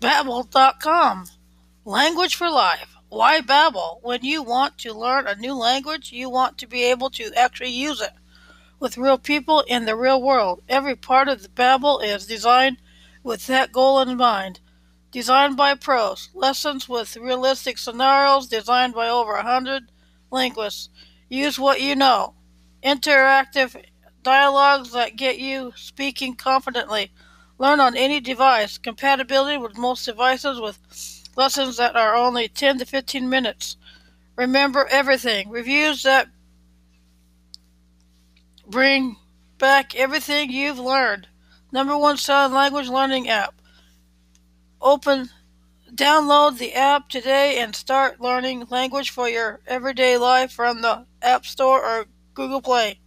Babbel.com. Language for life. Why Babbel? When you want to learn a new language, you want to be able to actually use it with real people in the real world. Every part of the Babbel is designed with that goal in mind. Designed by pros. Lessons with realistic scenarios designed by over a hundred linguists. Use what you know. Interactive dialogues that get you speaking confidently. Learn on any device. Compatibility with most devices with lessons that are only 10 to 15 minutes. Remember everything. Reviews that bring back everything you've learned. Number one sign language learning app. Open, download the app today and start learning language for your everyday life from the App Store or Google Play.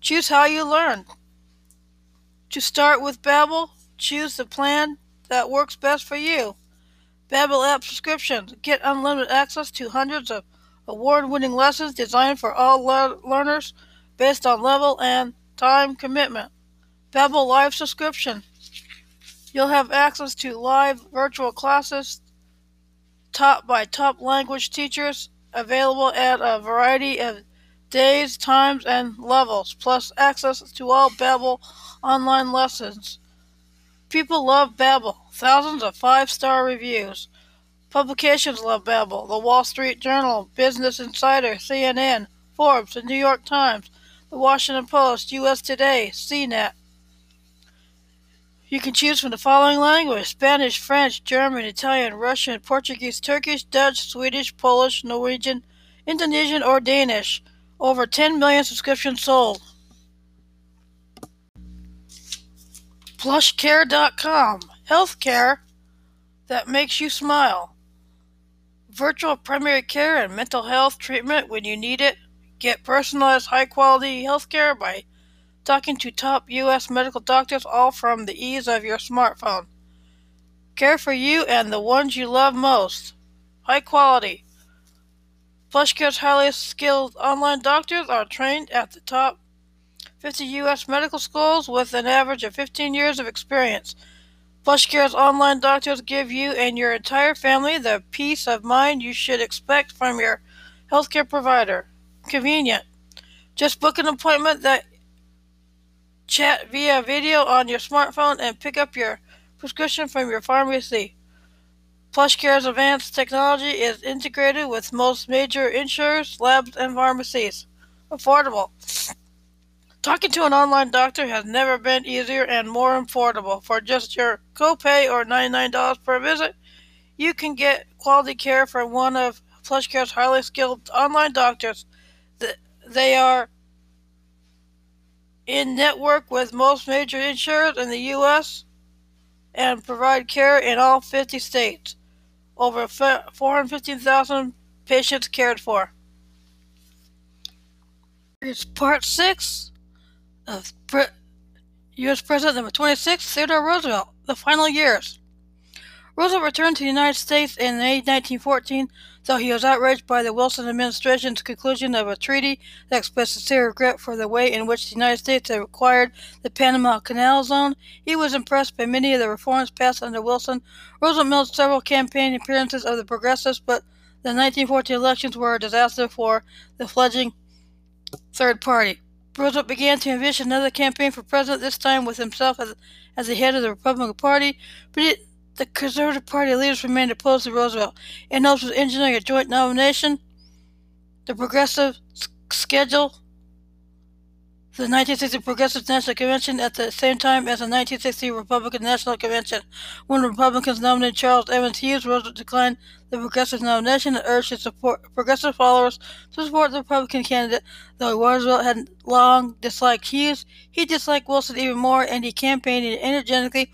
Choose how you learn. To start with Babbel, choose the plan that works best for you. Babbel app subscriptions. Get unlimited access to hundreds of award-winning lessons designed for all le- learners based on level and time commitment. Babbel Live subscription. You'll have access to live virtual classes taught by top language teachers available at a variety of days, times, and levels, plus access to all Babbel online lessons. People love Babbel. Thousands of five-star reviews. Publications love Babbel. The Wall Street Journal, Business Insider, CNN, Forbes, the New York Times, the Washington Post, U.S. Today, CNET. You can choose from the following language Spanish, French, German, Italian, Russian, Portuguese, Turkish, Dutch, Swedish, Polish, Norwegian, Indonesian, or Danish. Over 10 million subscriptions sold. Plushcare.com. Healthcare that makes you smile. Virtual primary care and mental health treatment when you need it. Get personalized, high quality healthcare by talking to top U.S. medical doctors, all from the ease of your smartphone. Care for you and the ones you love most. High quality. PlushCare's highly skilled online doctors are trained at the top 50 U.S. medical schools with an average of 15 years of experience. PlushCare's online doctors give you and your entire family the peace of mind you should expect from your healthcare provider. Convenient. Just book an appointment that chat via video on your smartphone and pick up your prescription from your pharmacy. PlushCare's advanced technology is integrated with most major insurers, labs, and pharmacies. Affordable. Talking to an online doctor has never been easier and more affordable. For just your copay or $99 per visit, you can get quality care from one of PlushCare's highly skilled online doctors. They are in network with most major insurers in the U.S. and provide care in all 50 states. Over 415,000 patients cared for. Here's part 6 of Pre- U.S. President number 26, Theodore Roosevelt, the final years. Roosevelt returned to the United States in May 1914, though he was outraged by the Wilson administration's conclusion of a treaty that expressed sincere regret for the way in which the United States had acquired the Panama Canal Zone. He was impressed by many of the reforms passed under Wilson. Roosevelt made several campaign appearances of the progressives, but the 1914 elections were a disaster for the fledgling Third Party. Roosevelt began to envision another campaign for president, this time with himself as, as the head of the Republican Party, but it, the Conservative Party leaders remained opposed to Roosevelt. In hopes of engineering a joint nomination, the Progressive schedule the 1960 Progressive National Convention at the same time as the 1960 Republican National Convention. When the Republicans nominated Charles Evans Hughes, Roosevelt declined the Progressive nomination and urged his support, Progressive followers to support the Republican candidate. Though Roosevelt had long disliked Hughes, he disliked Wilson even more, and he campaigned energetically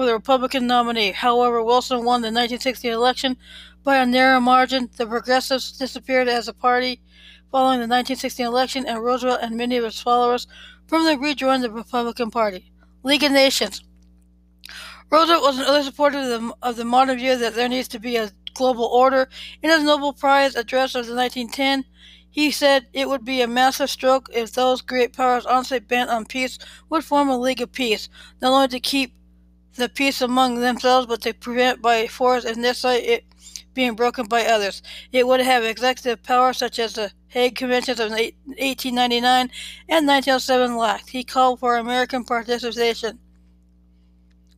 for the Republican nominee. However, Wilson won the 1960 election by a narrow margin. The Progressives disappeared as a party following the 1916 election, and Roosevelt and many of his followers permanently rejoined the Republican Party. League of Nations. Roosevelt was an early supporter of the, of the modern view that there needs to be a global order. In his Nobel Prize address of the 1910, he said it would be a massive stroke if those great powers honestly bent on peace would form a League of Peace, not only to keep the peace among themselves, but to prevent by force, if necessary, it being broken by others. It would have executive power such as the Hague Conventions of 1899 and 1907 lacked. He called for American participation.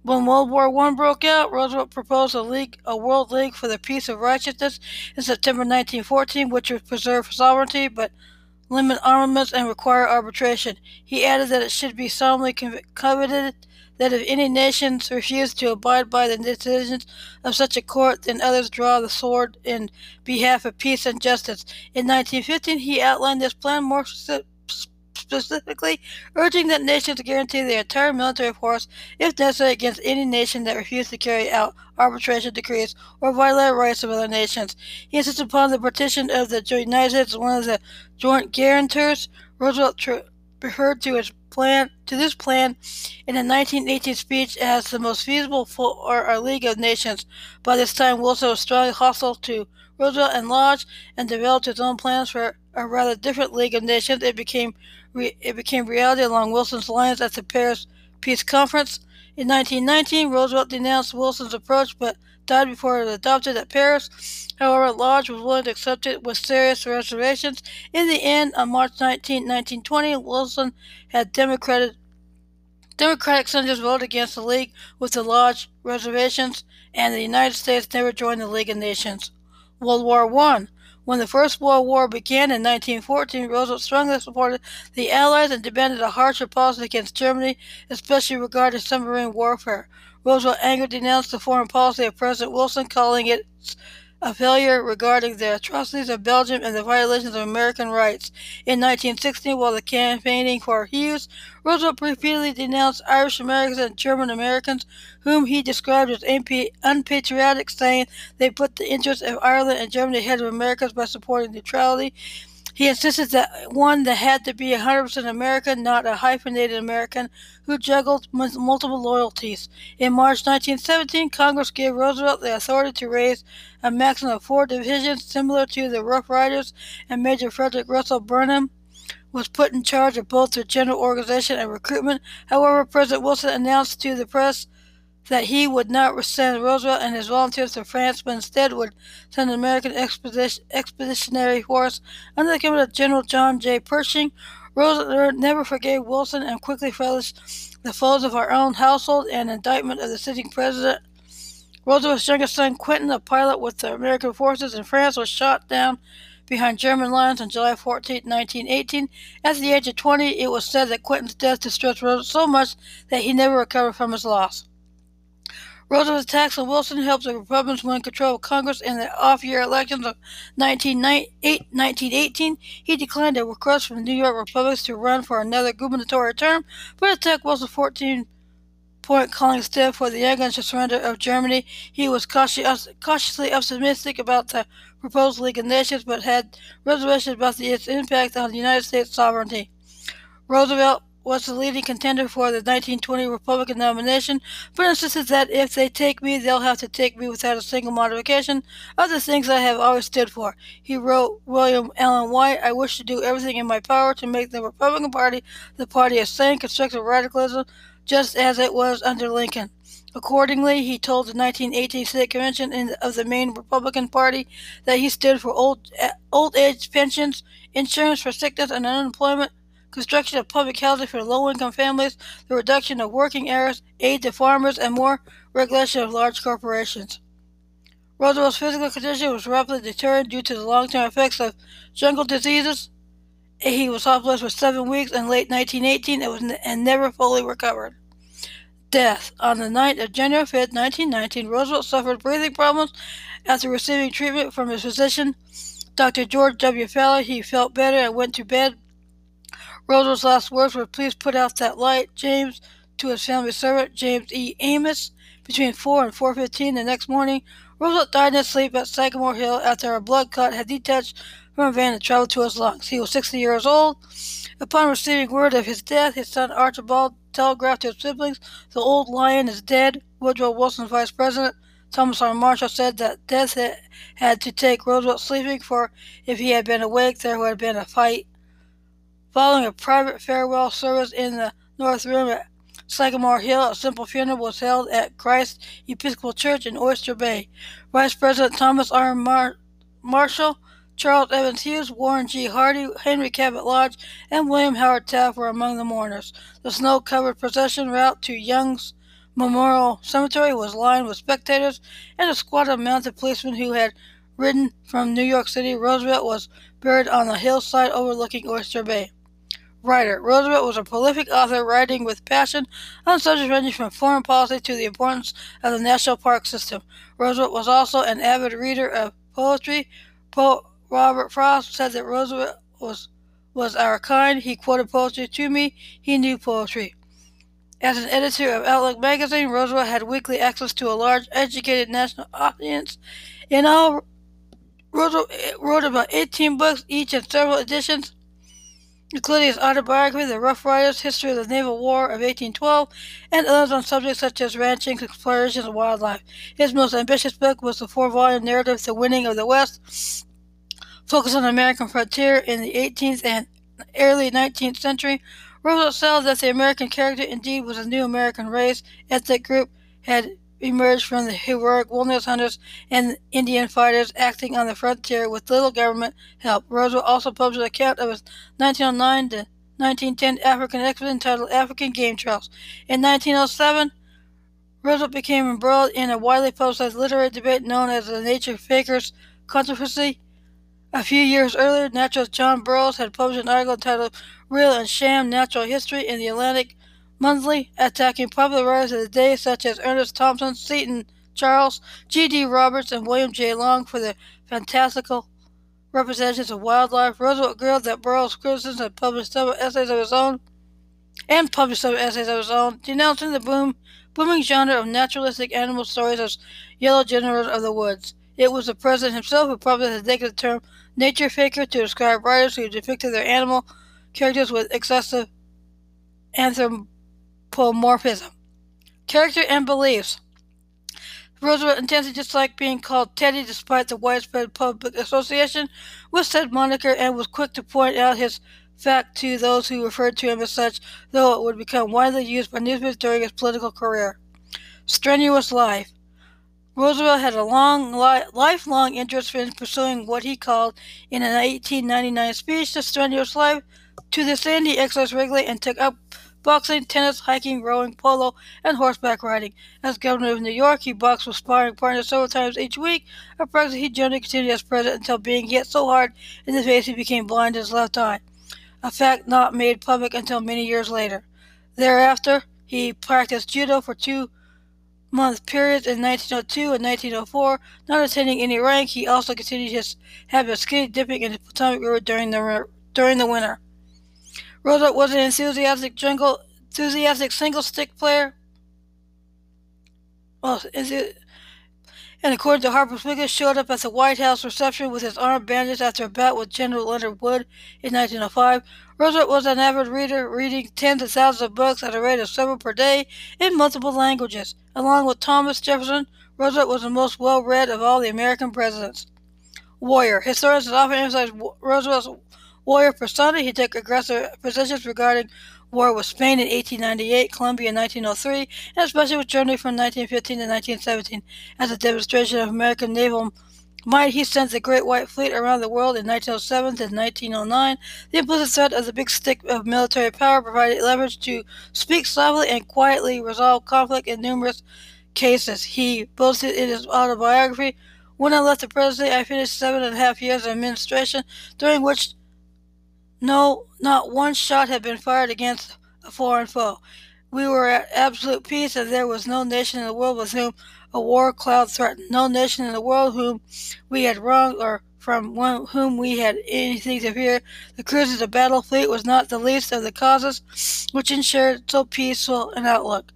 When World War I broke out, Roosevelt proposed a league, a World League for the Peace of Righteousness in September 1914, which would preserve sovereignty but limit armaments and require arbitration. He added that it should be solemnly coveted that if any nations refuse to abide by the decisions of such a court, then others draw the sword in behalf of peace and justice. In 1915, he outlined this plan more specifically, urging that nations guarantee their entire military force, if necessary, against any nation that refused to carry out arbitration decrees or violate rights of other nations. He insisted upon the partition of the United States as one of the joint guarantors. Roosevelt tr- referred to his plan to this plan in a 1918 speech as the most feasible for a League of Nations. By this time, Wilson was strongly hostile to Roosevelt and Lodge, and developed his own plans for a rather different League of Nations. It became re- it became reality along Wilson's lines at the Paris Peace Conference. In 1919, Roosevelt denounced Wilson's approach, but died before it was adopted at Paris. However, Lodge was willing to accept it with serious reservations. In the end, on March 19, 1920, Wilson had Democratic, Democratic senators vote against the League with the Lodge reservations, and the United States never joined the League of Nations. World War I. When the First World War began in 1914, Roosevelt strongly supported the Allies and demanded a harsher policy against Germany, especially regarding submarine warfare. Roosevelt angrily denounced the foreign policy of President Wilson, calling it a failure regarding the atrocities of Belgium and the violations of American rights. In 1916, while campaigning for Hughes, Roosevelt repeatedly denounced Irish Americans and German Americans, whom he described as unpatriotic, saying they put the interests of Ireland and Germany ahead of Americans by supporting neutrality. He insisted that one that had to be 100% American, not a hyphenated American, who juggled multiple loyalties. In March 1917, Congress gave Roosevelt the authority to raise a maximum of four divisions, similar to the Rough Riders, and Major Frederick Russell Burnham was put in charge of both their general organization and recruitment. However, President Wilson announced to the press that he would not send Roosevelt and his volunteers to France, but instead would send an American expedition, expeditionary force under the command of General John J. Pershing. Roosevelt never forgave Wilson and quickly felicitated the foes of our own household and indictment of the sitting president. Roosevelt's youngest son, Quentin, a pilot with the American forces in France, was shot down behind German lines on July 14, 1918. At the age of 20, it was said that Quentin's death distressed Roosevelt so much that he never recovered from his loss. Roosevelt's attacks on Wilson helped the Republicans win control of Congress in the off-year elections of 1918. He declined a request from the New York Republicans to run for another gubernatorial term, but attacked Wilson's 14 point calling instead for the against surrender of Germany. He was cautiously optimistic about the proposed League of Nations, but had reservations about its impact on the United States sovereignty. Roosevelt was the leading contender for the 1920 Republican nomination, but insisted that if they take me, they'll have to take me without a single modification of the things I have always stood for. He wrote William Allen White, I wish to do everything in my power to make the Republican Party the party of sane constructive radicalism, just as it was under Lincoln. Accordingly, he told the 1918 State Convention of the Maine Republican Party that he stood for old, eh, old age pensions, insurance for sickness and unemployment, construction of public housing for low-income families, the reduction of working hours, aid to farmers, and more regulation of large corporations. Roosevelt's physical condition was rapidly deteriorating due to the long-term effects of jungle diseases. He was hospitalized for seven weeks in late 1918 and, was and never fully recovered. Death. On the night of January 5, 1919, Roosevelt suffered breathing problems after receiving treatment from his physician, Dr. George W. Fowler. He felt better and went to bed Roosevelt's last words were, Please put out that light, James, to his family servant, James E. Amos. Between 4 and 4.15 the next morning, Roosevelt died in his sleep at Sagamore Hill after a blood clot had detached from a vein and traveled to his lungs. He was 60 years old. Upon receiving word of his death, his son Archibald telegraphed to his siblings, The old lion is dead. Woodrow Wilson's vice president, Thomas R. Marshall, said that death had to take Roosevelt sleeping, for if he had been awake, there would have been a fight. Following a private farewell service in the North Room at Sagamore Hill, a simple funeral was held at Christ Episcopal Church in Oyster Bay. Vice President Thomas R. Mar- Marshall, Charles Evans Hughes, Warren G. Harding, Henry Cabot Lodge, and William Howard Taft were among the mourners. The snow covered procession route to Young's Memorial Cemetery was lined with spectators and a squad of mounted policemen who had ridden from New York City. Roosevelt was buried on a hillside overlooking Oyster Bay. Writer Roosevelt was a prolific author, writing with passion on subjects ranging from foreign policy to the importance of the national park system. Roosevelt was also an avid reader of poetry. Poet Robert Frost said that Roosevelt was was our kind. He quoted poetry to me. He knew poetry. As an editor of Outlook magazine, Roosevelt had weekly access to a large, educated national audience. In all, Roosevelt wrote about 18 books, each in several editions including his autobiography, The Rough Riders, History of the Naval War of 1812, and others on subjects such as ranching, exploration, and wildlife. His most ambitious book was the four-volume narrative, The Winning of the West, focused on the American frontier in the 18th and early 19th century. Roosevelt said that the American character indeed was a new American race, ethnic group, had emerged from the heroic wilderness hunters and Indian fighters acting on the frontier with little government help. Roosevelt also published an account of his 1909 to 1910 African expedition entitled African Game Trails. In 1907, Roosevelt became embroiled in a widely publicized literary debate known as the Nature Fakers controversy. A few years earlier, naturalist John Burroughs had published an article entitled Real and Sham Natural History in the Atlantic monthly, attacking popular writers of the day such as Ernest Thompson, Seton Charles, G.D. Roberts, and William J. Long for their fantastical representations of wildlife. Roosevelt grilled that Burroughs' criticisms had published several essays of his own and published several essays of his own, denouncing the boom, booming genre of naturalistic animal stories as yellow generals of the woods. It was the president himself who probably taken the term nature faker to describe writers who depicted their animal characters with excessive Polymorphism. Character and beliefs. Roosevelt intensely disliked being called Teddy despite the widespread public association with said moniker and was quick to point out his fact to those who referred to him as such, though it would become widely used by newspapers during his political career. Strenuous life. Roosevelt had a long, li- lifelong interest in pursuing what he called, in an 1899 speech, the strenuous life. To this end, he exercised regularly and took up boxing, tennis, hiking, rowing, polo, and horseback riding. As governor of New York, he boxed with sparring partners several times each week, a practice he generally continued as president until being hit so hard in the face he became blind in his left eye, a fact not made public until many years later. Thereafter, he practiced judo for two month periods in 1902 and 1904. Not attaining any rank, he also continued his habit of skinny dipping in the Potomac River during the, during the winter. Roosevelt was an enthusiastic jungle, enthusiastic single stick player. Well, and according to Harper's Weekly, showed up at the White House reception with his arm bandaged after a bout with General Leonard Wood in 1905. Roosevelt was an avid reader, reading tens of thousands of books at a rate of several per day in multiple languages. Along with Thomas Jefferson, Roosevelt was the most well-read of all the American presidents. Warrior. Historians often emphasized Roosevelt's warrior persona. He took aggressive positions regarding war with Spain in 1898, Colombia in 1903, and especially with Germany from 1915 to 1917. As a demonstration of American naval might, he sent the Great White Fleet around the world in 1907 to 1909. The implicit threat of the big stick of military power provided leverage to speak softly and quietly resolve conflict in numerous cases. He boasted in his autobiography, When I left the presidency, I finished seven and a half years of administration, during which no, not one shot had been fired against a foreign foe. We were at absolute peace, and there was no nation in the world with whom a war cloud threatened. No nation in the world whom we had wronged or from whom we had anything to fear. The cruisers of battle fleet was not the least of the causes which ensured so peaceful an outlook.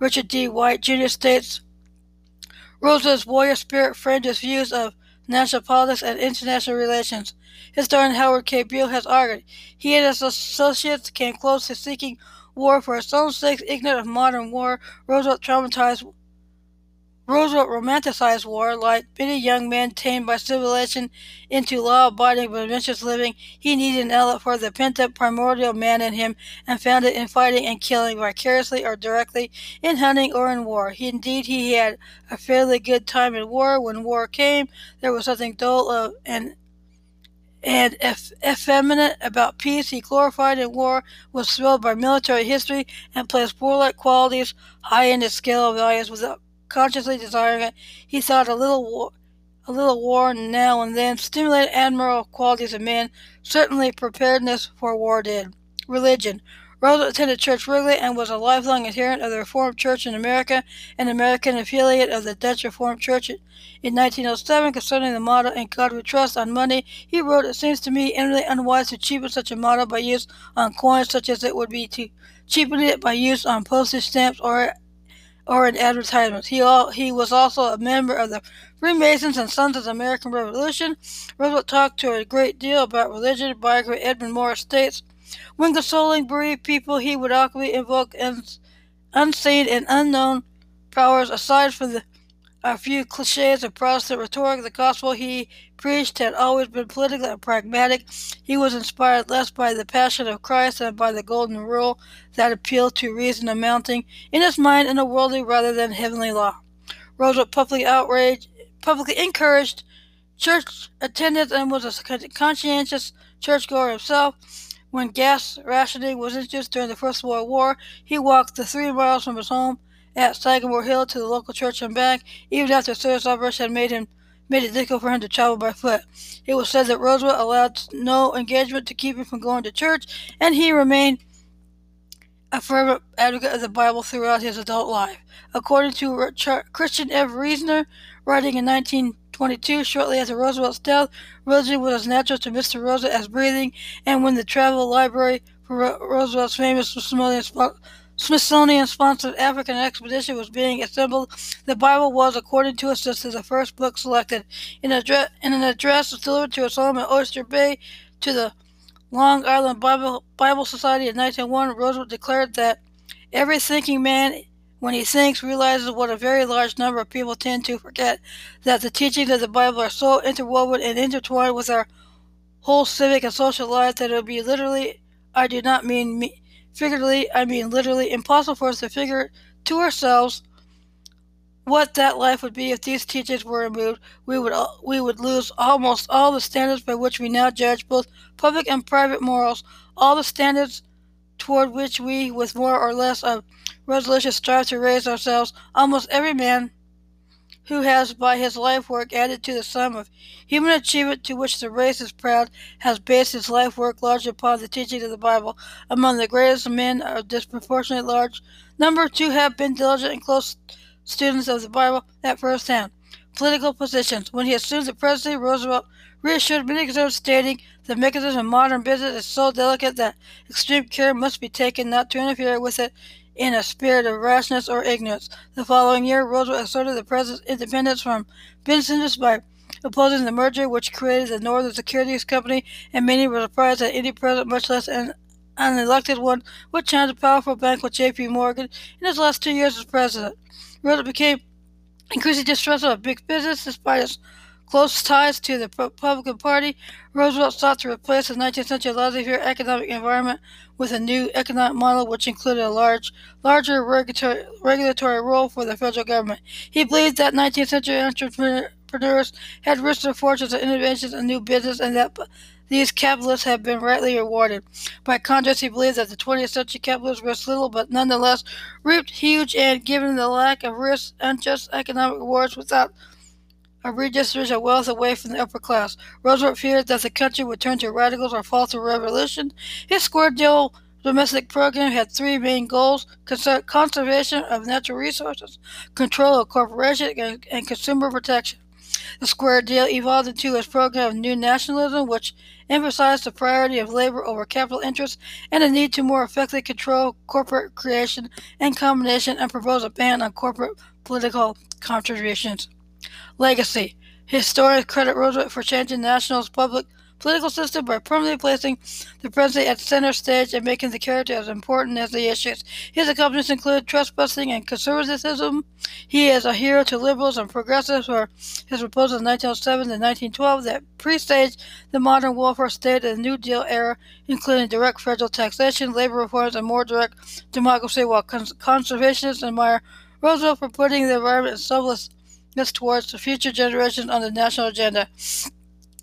Richard D. White, Jr. states Roosevelt's warrior spirit framed his views of national politics and international relations. Historian Howard K. Beale has argued he and his associates came close to seeking war for its own sake, ignorant of modern war. Roosevelt traumatized Roosevelt romanticized war. Like many young men tamed by civilization into law abiding but adventurous living, he needed an outlet for the pent up primordial man in him and found it in fighting and killing, vicariously or directly, in hunting or in war. He, indeed, he had a fairly good time in war. When war came, there was something dull uh, and and effeminate about peace. He glorified in war, was thrilled by military history, and placed warlike qualities high in his scale of values without consciously desiring it. He thought a little war, a little war now and then stimulated admirable qualities of men. Certainly, preparedness for war did. Religion. Roosevelt attended church regularly and was a lifelong adherent of the Reformed Church in America, an American affiliate of the Dutch Reformed Church. In 1907, concerning the motto "In God We Trust" on money, he wrote, "It seems to me eminently unwise to cheapen such a motto by use on coins, such as it would be to cheapen it by use on postage stamps or or in advertisements. He, all, he was also a member of the Freemasons and Sons of the American Revolution. Roosevelt talked to a great deal about religion. Biographer Edmund Morris states, when consoling bereaved people, he would awkwardly invoke unseen and unknown powers. Aside from the a few cliches of Protestant rhetoric, the gospel he preached had always been political and pragmatic. He was inspired less by the passion of Christ than by the golden rule that appealed to reason amounting in his mind in a worldly rather than heavenly law. Rose Roosevelt publicly outraged, publicly encouraged church attendance and was a conscientious churchgoer himself. When gas rationing was introduced during the First World War, he walked the three miles from his home at Sagamore Hill to the local church and back, even after service hours had made him made it difficult for him to travel by foot. It was said that Roosevelt allowed no engagement to keep him from going to church, and he remained a fervent advocate of the Bible throughout his adult life. According to Christian F. Reisner, writing in 1922, shortly after Roosevelt's death, religion was as natural to Mr. Roosevelt as breathing, and when the travel library for Roosevelt's famous Smithsonian Smithsonian sponsored African expedition was being assembled, the Bible was, according to sister, the first book selected. In, in an address delivered to his home at Oyster Bay to the Long Island Bible, Bible Society in 1901, Roosevelt declared that every thinking man, when he thinks, realizes what a very large number of people tend to forget that the teachings of the Bible are so interwoven and intertwined with our whole civic and social life that it would be literally, I do not mean me figuratively, I mean literally, impossible for us to figure to ourselves what that life would be if these teachings were removed. We would we would lose almost all the standards by which we now judge both public and private morals, all the standards toward which we, with more or less of resolution, strive to raise ourselves. Almost every man who has by his life work added to the sum of human achievement to which the race is proud, has based his life work largely upon the teachings of the Bible. Among the greatest men a disproportionately large number to have been diligent and close students of the Bible at first hand. Political positions. When he assumed the presidency, Roosevelt reassured many observers, stating the mechanism of modern business is so delicate that extreme care must be taken not to interfere with it in a spirit of rashness or ignorance. The following year, Roosevelt asserted the president's independence from business by opposing the merger which created the Northern Securities Company, and many were surprised that any president, much less an unelected one, would challenge a powerful bank with J.P. Morgan in his last two years as president. Roosevelt became increasingly distrustful of big business despite his close ties to the Republican Party, Roosevelt sought to replace the 19th century laissez-faire economic environment with a new economic model which included a large, larger regulatory, regulatory role for the federal government. He believed that 19th century entrepreneurs had risked their fortunes on innovations and new business and that these capitalists have been rightly rewarded. By contrast, he believed that the 20th century capitalists risked little but nonetheless reaped huge and, given the lack of risk, unjust economic rewards without a redistribution of wealth away from the upper class. Roosevelt feared that the country would turn to radicals or fall to revolution. His square deal domestic program had three main goals conservation of natural resources, control of corporations, and, and consumer protection. The Square Deal evolved into his program of New Nationalism, which emphasized the priority of labor over capital interests and the need to more effectively control corporate creation and combination and propose a ban on corporate political contributions. Legacy. Historians credit Roosevelt for changing the National's public political system by permanently placing the presidency at center stage and making the character as important as the issues. His accomplishments include trust busting and conservatism. He is a hero to liberals and progressives for his proposals in 1907 and 1912 that presaged the modern welfare state of the New Deal era, including direct federal taxation, labor reforms, and more direct democracy, while cons- conservationists admire Roosevelt for putting the environment and selflessness towards the future generations on the national agenda.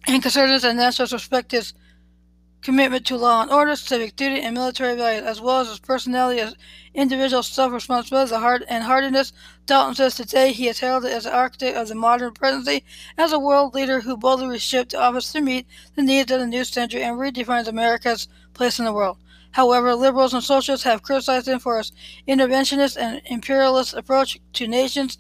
And conservatives and nationalists respect his commitment to law and order, civic duty, and military values, as well as his personality as individual self-responsibility heart and hardiness. Dalton says today he is heralded as the architect of the modern presidency, as a world leader who boldly reshaped the office to meet the needs of the new century and redefines America's place in the world. However, liberals and socialists have criticized him for his interventionist and imperialist approach to nations.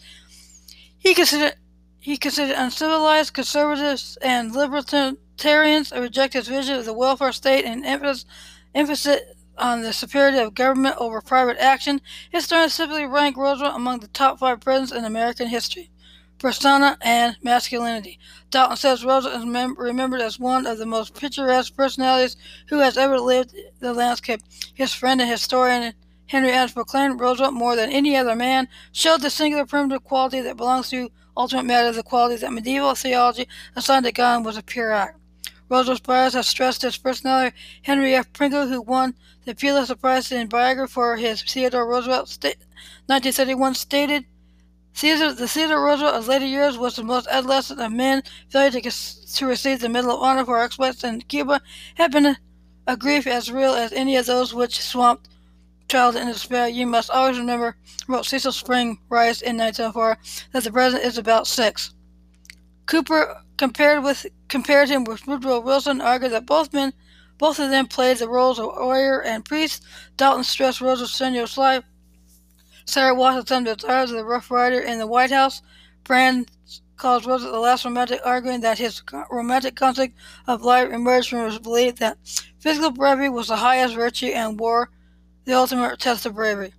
He considered he considered uncivilized conservatives and libertarians reject his vision of the welfare state and emphasis, emphasis on the superiority of government over private action. Historians typically rank Roosevelt among the top five presidents in American history. Persona and masculinity. Dalton says Roosevelt is mem- remembered as one of the most picturesque personalities who has ever lived the landscape. His friend and historian Henry Adams proclaimed Roosevelt more than any other man showed the singular primitive quality that belongs to ultimate matter, the quality that medieval theology assigned to God was a pure act. Roosevelt's bias has stressed his personality. Henry F. Pringle, who won the Pulitzer Prize in biography for his Theodore Roosevelt, sta- 1931, stated, Caesar, the Theodore Roosevelt of later years was the most adolescent of men. Failure to, to receive the Medal of Honor for exploits in Cuba had been a, a grief as real as any of those which swamped child in despair. You must always remember, wrote Cecil Spring Rice in 1904, that the president is about six. Cooper compared with compared him with Woodrow Wilson, argued that both men, both of them played the roles of warrior and priest. Dalton stressed strenuous life. Sarah Washington desires the Rough Rider in the White House. Brand calls Roosevelt the last romantic, arguing that his romantic concept of life emerged from his belief that physical bravery was the highest virtue and war the ultimate test of bravery.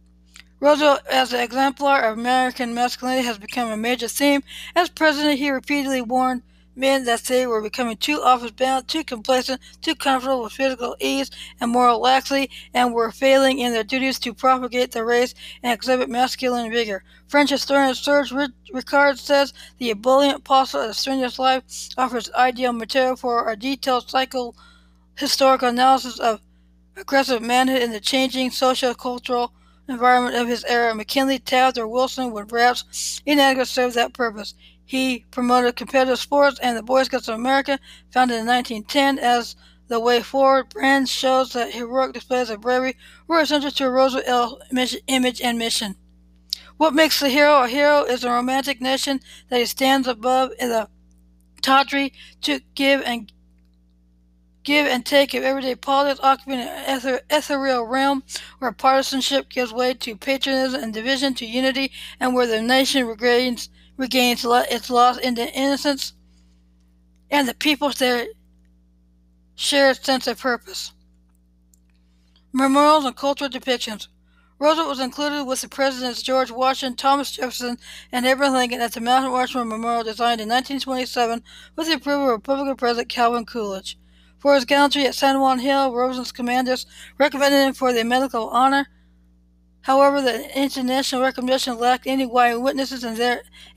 Roosevelt, as an exemplar of American masculinity, has become a major theme. As president, he repeatedly warned men that they were becoming too office bound, too complacent, too comfortable with physical ease and moral laxity, and were failing in their duties to propagate the race and exhibit masculine vigor. French historian Serge Ricard says the ebullient apostle of strenuous life offers ideal material for a detailed psycho historical analysis of aggressive manhood in the changing social cultural environment of his era. McKinley, Taft, or Wilson would perhaps inadequately serve that purpose. He promoted competitive sports and the Boy Scouts of America, founded in 1910 as the way forward. Brand shows that heroic displays of bravery were essential to Roosevelt image and mission. What makes the hero a hero is a romantic nation that he stands above in the tawdry to give and give and take of everyday politics, occupying an ethereal realm where partisanship gives way to patriotism and division to unity, and where the nation regains regains its lost innocence, and the people their shared sense of purpose. Memorials and cultural depictions. Roosevelt was included with the presidents George Washington, Thomas Jefferson, and Abraham Lincoln at the Mount Rushmore Memorial designed in 1927 with the approval of Republican President Calvin Coolidge. For his gallantry at San Juan Hill, Roosevelt's commanders recommended him for the medical Honor. However, the international recognition lacked any white witnesses, and,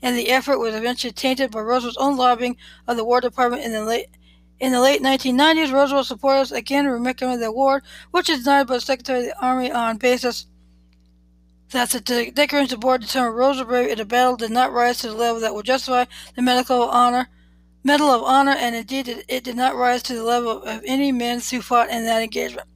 and the effort was eventually tainted by Roosevelt's own lobbying of the War Department in the late in the late 1990s. Roosevelt supporters again recommended the award, which is denied by the Secretary of the Army on basis that the Declaration Board determined Roosevelt in the battle did not rise to the level that would justify the medical honor. Medal of Honor, and indeed it, it, did not rise to the level of any men who fought in that engagement.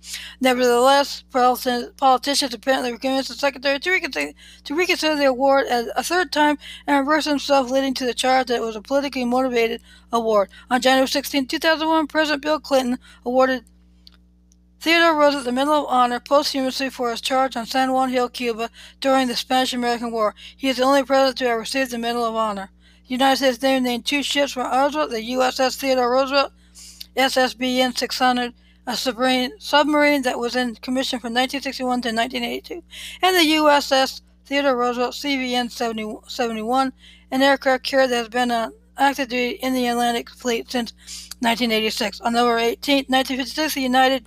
Nevertheless, politicians apparently convinced the Secretary to reconsider, to reconsider the award a third time and reverse himself, leading to the charge that it was a politically motivated award. On January 16, 2001, President Bill Clinton awarded Theodore Roosevelt the Medal of Honor posthumously for his charge on San Juan Hill, Cuba during the Spanish-American War. He is the only president to have received the Medal of Honor. United States Navy named two ships from Roosevelt, the USS Theodore Roosevelt, SSBN 600, a submarine, submarine that was in commission from 1961 to 1982, and the USS Theodore Roosevelt CVN 71, an aircraft carrier that has been on, active duty in the Atlantic Fleet since 1986. On November 18, 1956, the United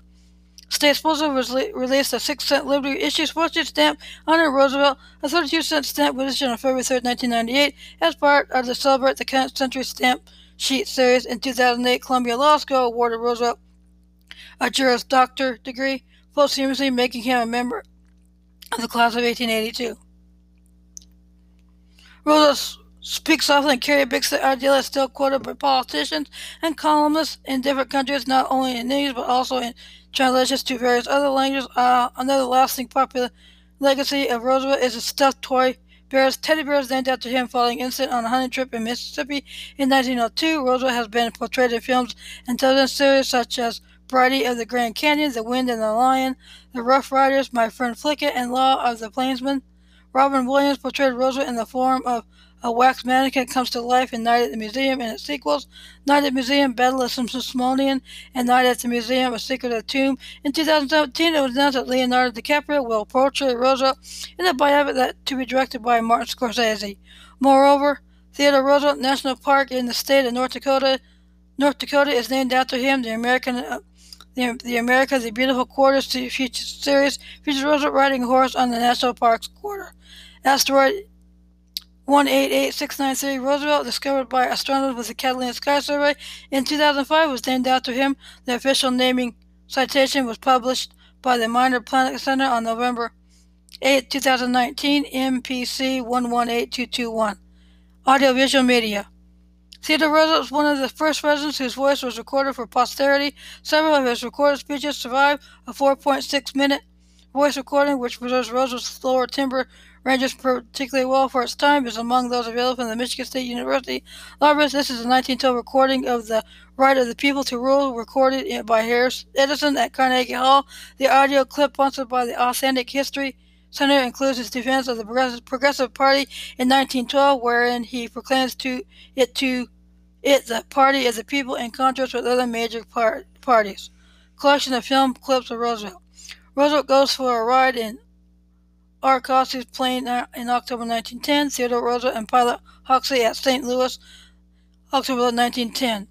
States Postal re- released a 6 cent Liberty issue postage stamp honoring Roosevelt. A 32 cent stamp was issued on February 3, 1998, as part of the Celebrate the Century Stamp Sheet series. In 2008, Columbia Law School awarded Roosevelt a Juris Doctor degree, posthumously making him a member of the class of 1882. Roosevelt speaks often and carry a big ideal is still quoted by politicians and columnists in different countries, not only in English but also in translations to various other languages. Uh, another lasting popular legacy of Roosevelt is a stuffed toy bears. Teddy bears named after him following incident on a hunting trip in Mississippi in 1902. Roosevelt has been portrayed in films and television series such as Brighty of the Grand Canyon, The Wind and the Lion, The Rough Riders, My Friend Flicka, and Law of the Plainsman. Robin Williams portrayed Rosa in the form of a wax mannequin comes to life in Night at the Museum and its sequels, Night at the Museum, Battle of the Smithsonian, and Night at the Museum, A Secret of the Tomb. In 2017, it was announced that Leonardo DiCaprio will portray Roosevelt in a biopic that to be directed by Martin Scorsese. Moreover, Theodore Roosevelt National Park in the state of North Dakota, North Dakota is named after him. The American uh, the, the America the Beautiful Quarters series features Roosevelt riding a horse on the National Park's quarter. Asteroid 188693 Roosevelt, discovered by astronomers with the Catalina Sky Survey in 2005, was named after him. The official naming citation was published by the Minor Planet Center on November 8, 2019, MPC 118221. Audiovisual media. Theodore Roosevelt was one of the first presidents whose voice was recorded for posterity. Several of his recorded speeches survive a 4.6 minute voice recording, which preserves Roosevelt's slower timbre ranges particularly well for its time, is among those available from the Michigan State University Library. This is a 1912 recording of the Right of the People to Rule, recorded by Harris Edison at Carnegie Hall. The audio clip sponsored by the Authentic History Center includes his defense of the Progressive Party in 1912, wherein he proclaims to it to it the party of the people in contrast with other major par- parties. Collection of film clips of Roosevelt. Roosevelt goes for a ride in Arkansas plane in October 1910. Theodore Roosevelt and pilot Hoxsey at St. Louis, October 1910.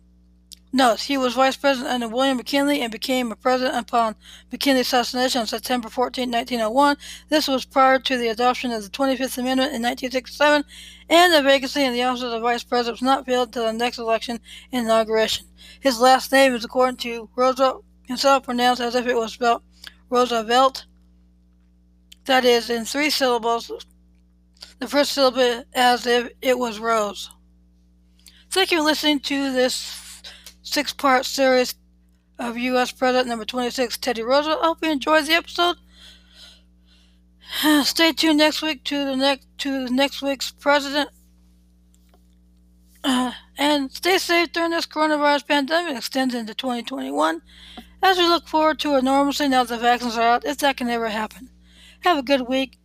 Notes: He was vice president under William McKinley and became a president upon McKinley's assassination on September 14, 1901. This was prior to the adoption of the 25th Amendment in 1967, and the vacancy in the office of vice president was not filled until the next election inauguration. His last name is, according to Roosevelt himself, pronounced as if it was spelled Roosevelt that is, in three syllables, the first syllable as if it was Rose. Thank you for listening to this six part series of U.S. President number 26, Teddy Roosevelt. I hope you enjoyed the episode. Stay tuned next week to the next to next week's president. Uh, and stay safe during this coronavirus pandemic extends into 2021 as we look forward to a normalcy now that the vaccines are out, if that can ever happen. Have a good week.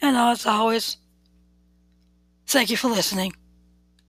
And as always, thank you for listening.